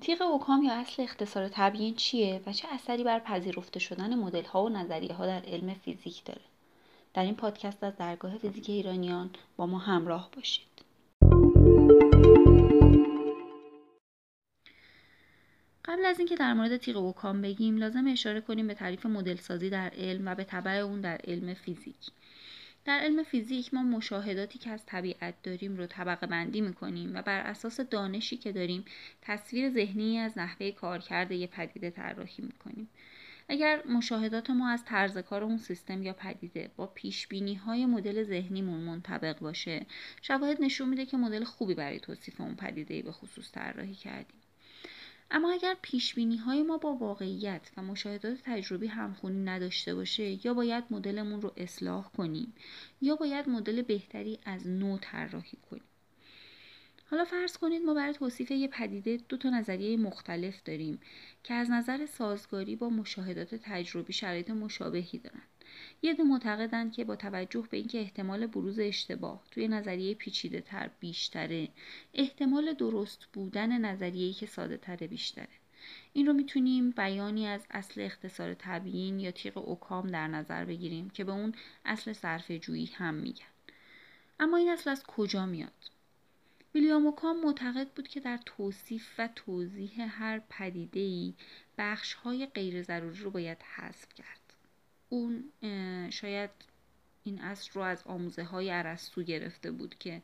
تیغ اوکام یا اصل اختصار تبیین چیه و چه اثری بر پذیرفته شدن مدل ها و نظریه ها در علم فیزیک داره؟ در این پادکست از درگاه فیزیک ایرانیان با ما همراه باشید. قبل از اینکه در مورد تیغ اوکام بگیم لازم اشاره کنیم به تعریف مدل سازی در علم و به تبع اون در علم فیزیک. در علم فیزیک ما مشاهداتی که از طبیعت داریم رو طبقه بندی می‌کنیم و بر اساس دانشی که داریم تصویر ذهنی از نحوه کارکرد یه پدیده طراحی می‌کنیم. اگر مشاهدات ما از طرز کار اون سیستم یا پدیده با پیش بینی های مدل ذهنیمون منطبق باشه شواهد نشون میده که مدل خوبی برای توصیف اون پدیده به خصوص طراحی کردیم. اما اگر پیش بینی های ما با واقعیت و مشاهدات تجربی همخونی نداشته باشه یا باید مدلمون رو اصلاح کنیم یا باید مدل بهتری از نو طراحی کنیم. حالا فرض کنید ما برای توصیف یه پدیده دو تا نظریه مختلف داریم که از نظر سازگاری با مشاهدات تجربی شرایط مشابهی دارن. یه ده معتقدند که با توجه به اینکه احتمال بروز اشتباه توی نظریه پیچیده تر بیشتره احتمال درست بودن نظریه‌ای که ساده تره بیشتره. این رو می‌تونیم بیانی از اصل اختصار تبیین یا تیغ اوکام در نظر بگیریم که به اون اصل صرف جویی هم میگن. اما این اصل از کجا میاد؟ ویلیام اوکام معتقد بود که در توصیف و توضیح هر پدیده‌ای بخش‌های غیر ضروری رو باید حذف کرد. اون شاید این اصل رو از آموزه های عرستو گرفته بود که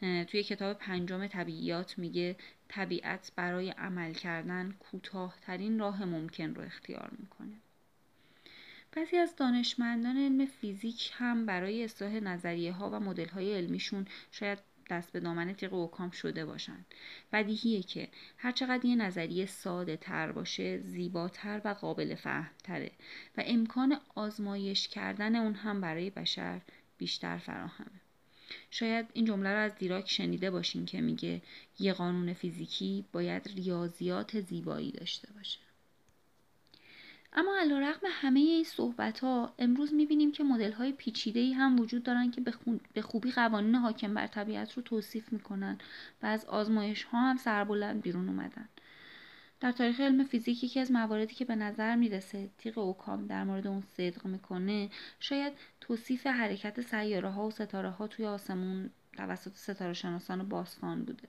توی کتاب پنجم طبیعیات میگه طبیعت برای عمل کردن کوتاهترین راه ممکن رو اختیار می‌کنه. بعضی از دانشمندان علم فیزیک هم برای اصلاح نظریه ها و مدل های علمیشون شاید دست به دامن تیغ اوکام شده باشن بدیهیه که هرچقدر یه نظریه ساده تر باشه زیباتر و قابل فهم تره و امکان آزمایش کردن اون هم برای بشر بیشتر فراهمه. شاید این جمله رو از دیراک شنیده باشین که میگه یه قانون فیزیکی باید ریاضیات زیبایی داشته باشه. اما رقم همه این صحبت ها امروز می‌بینیم که مدل های پیچیده ای هم وجود دارن که به خوبی قوانین حاکم بر طبیعت رو توصیف می‌کنن و از آزمایش ها هم سربلند بیرون اومدن. در تاریخ علم فیزیک یکی از مواردی که به نظر می‌رسه تیغ اوکام در مورد اون صدق می‌کنه شاید توصیف حرکت سیاره ها و ستاره ها توی آسمون توسط ستاره شناسان باستان بوده.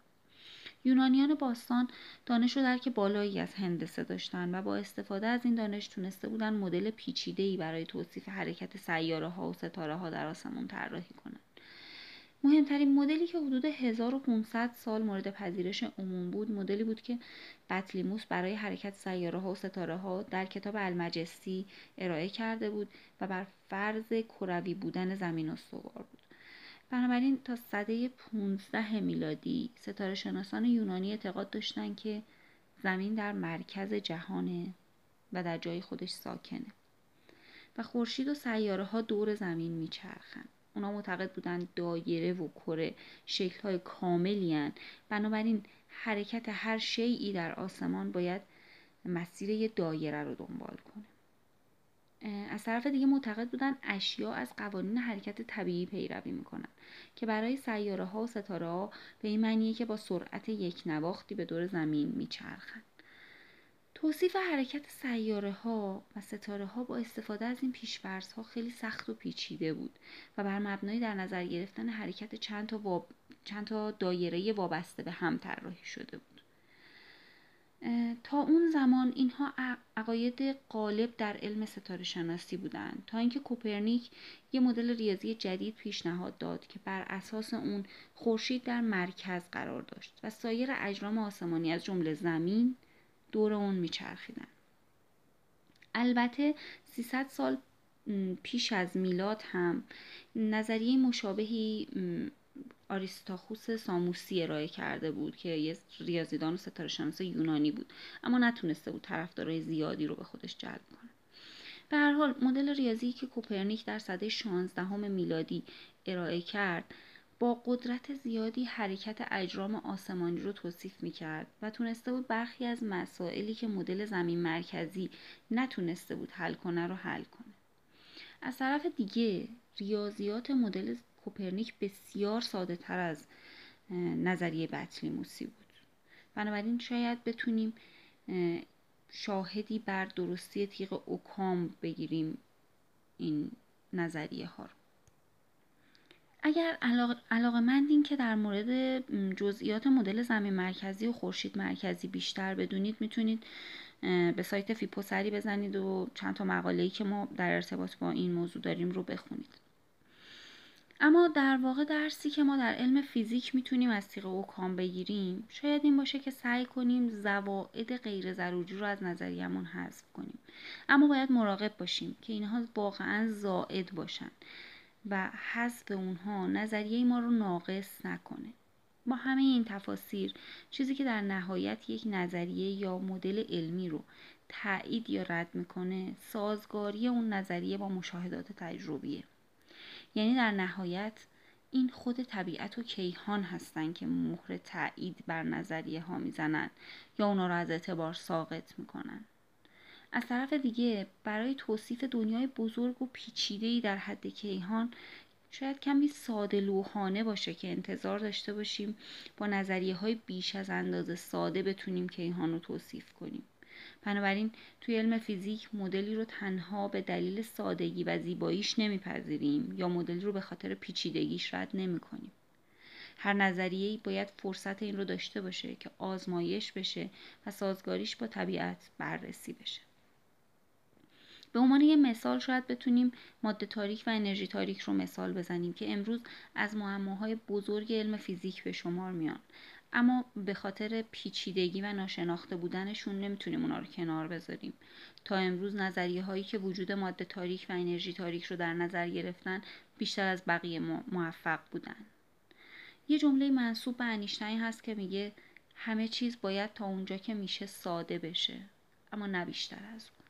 یونانیان باستان دانش و درک بالایی از هندسه داشتند و با استفاده از این دانش تونسته بودن مدل پیچیده‌ای برای توصیف حرکت سیاره ها و ستاره ها در آسمون طراحی کنند. مهمترین مدلی که حدود 1500 سال مورد پذیرش عموم بود مدلی بود که بطلیموس برای حرکت سیاره ها و ستاره ها در کتاب المجستی ارائه کرده بود و بر فرض کروی بودن زمین استوار بود بنابراین تا سده 15 میلادی ستاره شناسان یونانی اعتقاد داشتند که زمین در مرکز جهانه و در جای خودش ساکنه و خورشید و سیاره ها دور زمین میچرخند اونا معتقد بودند دایره و کره شکل های کاملی بنابراین حرکت هر شیعی در آسمان باید مسیر یه دایره رو دنبال کنه. از طرف دیگه معتقد بودن اشیا از قوانین حرکت طبیعی پیروی می‌کنن که برای سیاره ها و ستاره ها به این معنیه که با سرعت یک نواختی به دور زمین میچرخند توصیف حرکت سیاره ها و ستاره ها با استفاده از این پیشورز ها خیلی سخت و پیچیده بود و بر مبنای در نظر گرفتن حرکت چند تا, چند تا دایره وابسته به هم طراحی شده بود. تا اون زمان اینها عقاید غالب در علم ستاره شناسی بودند. تا اینکه کوپرنیک یه مدل ریاضی جدید پیشنهاد داد که بر اساس اون خورشید در مرکز قرار داشت و سایر اجرام آسمانی از جمله زمین دور اون میچرخیدن. البته 300 سال پیش از میلاد هم نظریه مشابهی آریستاخوس ساموسی ارائه کرده بود که یه ریاضیدان و ستاره شناس یونانی بود اما نتونسته بود طرفدارای زیادی رو به خودش جلب کنه به هر حال مدل ریاضی که کوپرنیک در سده 16 میلادی ارائه کرد با قدرت زیادی حرکت اجرام آسمانی رو توصیف می کرد و تونسته بود برخی از مسائلی که مدل زمین مرکزی نتونسته بود حل کنه رو حل کنه. از طرف دیگه ریاضیات مدل کوپرنیک بسیار ساده تر از نظریه بطلیموسی بود. بنابراین شاید بتونیم شاهدی بر درستی تیغ اوکام بگیریم این نظریه ها رو. اگر علاقه مندین که در مورد جزئیات مدل زمین مرکزی و خورشید مرکزی بیشتر بدونید می‌تونید به سایت فیپو سری بزنید و چند تا مقاله‌ای که ما در ارتباط با این موضوع داریم رو بخونید. اما در واقع درسی که ما در علم فیزیک می‌تونیم از تیغ اوکام بگیریم شاید این باشه که سعی کنیم زواید غیر ضروری رو از نظریمون حذف کنیم. اما باید مراقب باشیم که اینها واقعا زائد باشن و حذف اونها نظریه ما رو ناقص نکنه. با همه این تفاسیر چیزی که در نهایت یک نظریه یا مدل علمی رو تایید یا رد می‌کنه سازگاری اون نظریه با مشاهدات تجربیه. یعنی در نهایت این خود طبیعت و کیهان هستن که مهر تایید بر نظریه ها می‌زنن یا اونا رو از اعتبار ساقط می‌کنن. از طرف دیگه برای توصیف دنیای بزرگ و پیچیده در حد کیهان شاید کمی ساده لوحانه باشه که انتظار داشته باشیم با نظریه های بیش از اندازه ساده بتونیم کیهان رو توصیف کنیم. بنابراین توی علم فیزیک مدلی رو تنها به دلیل سادگی و زیباییش نمیپذیریم یا مدلی رو به خاطر پیچیدگیش رد نمی‌کنیم. هر نظریه باید فرصت این رو داشته باشه که آزمایش بشه و سازگاریش با طبیعت بررسی بشه. به عنوان یه مثال شاید بتونیم ماده تاریک و انرژی تاریک رو مثال بزنیم که امروز از معماهای بزرگ علم فیزیک به شمار میان. اما به خاطر پیچیدگی و ناشناخته بودنشون نمی‌تونیم اونا رو کنار بذاریم. تا امروز نظریه هایی که وجود ماده تاریک و انرژی تاریک رو در نظر گرفتن بیشتر از بقیه موفق بودن. یه جمله منصوب به انیشتین هست که میگه همه چیز باید تا اونجا که میشه ساده بشه. اما نه بیشتر از اون.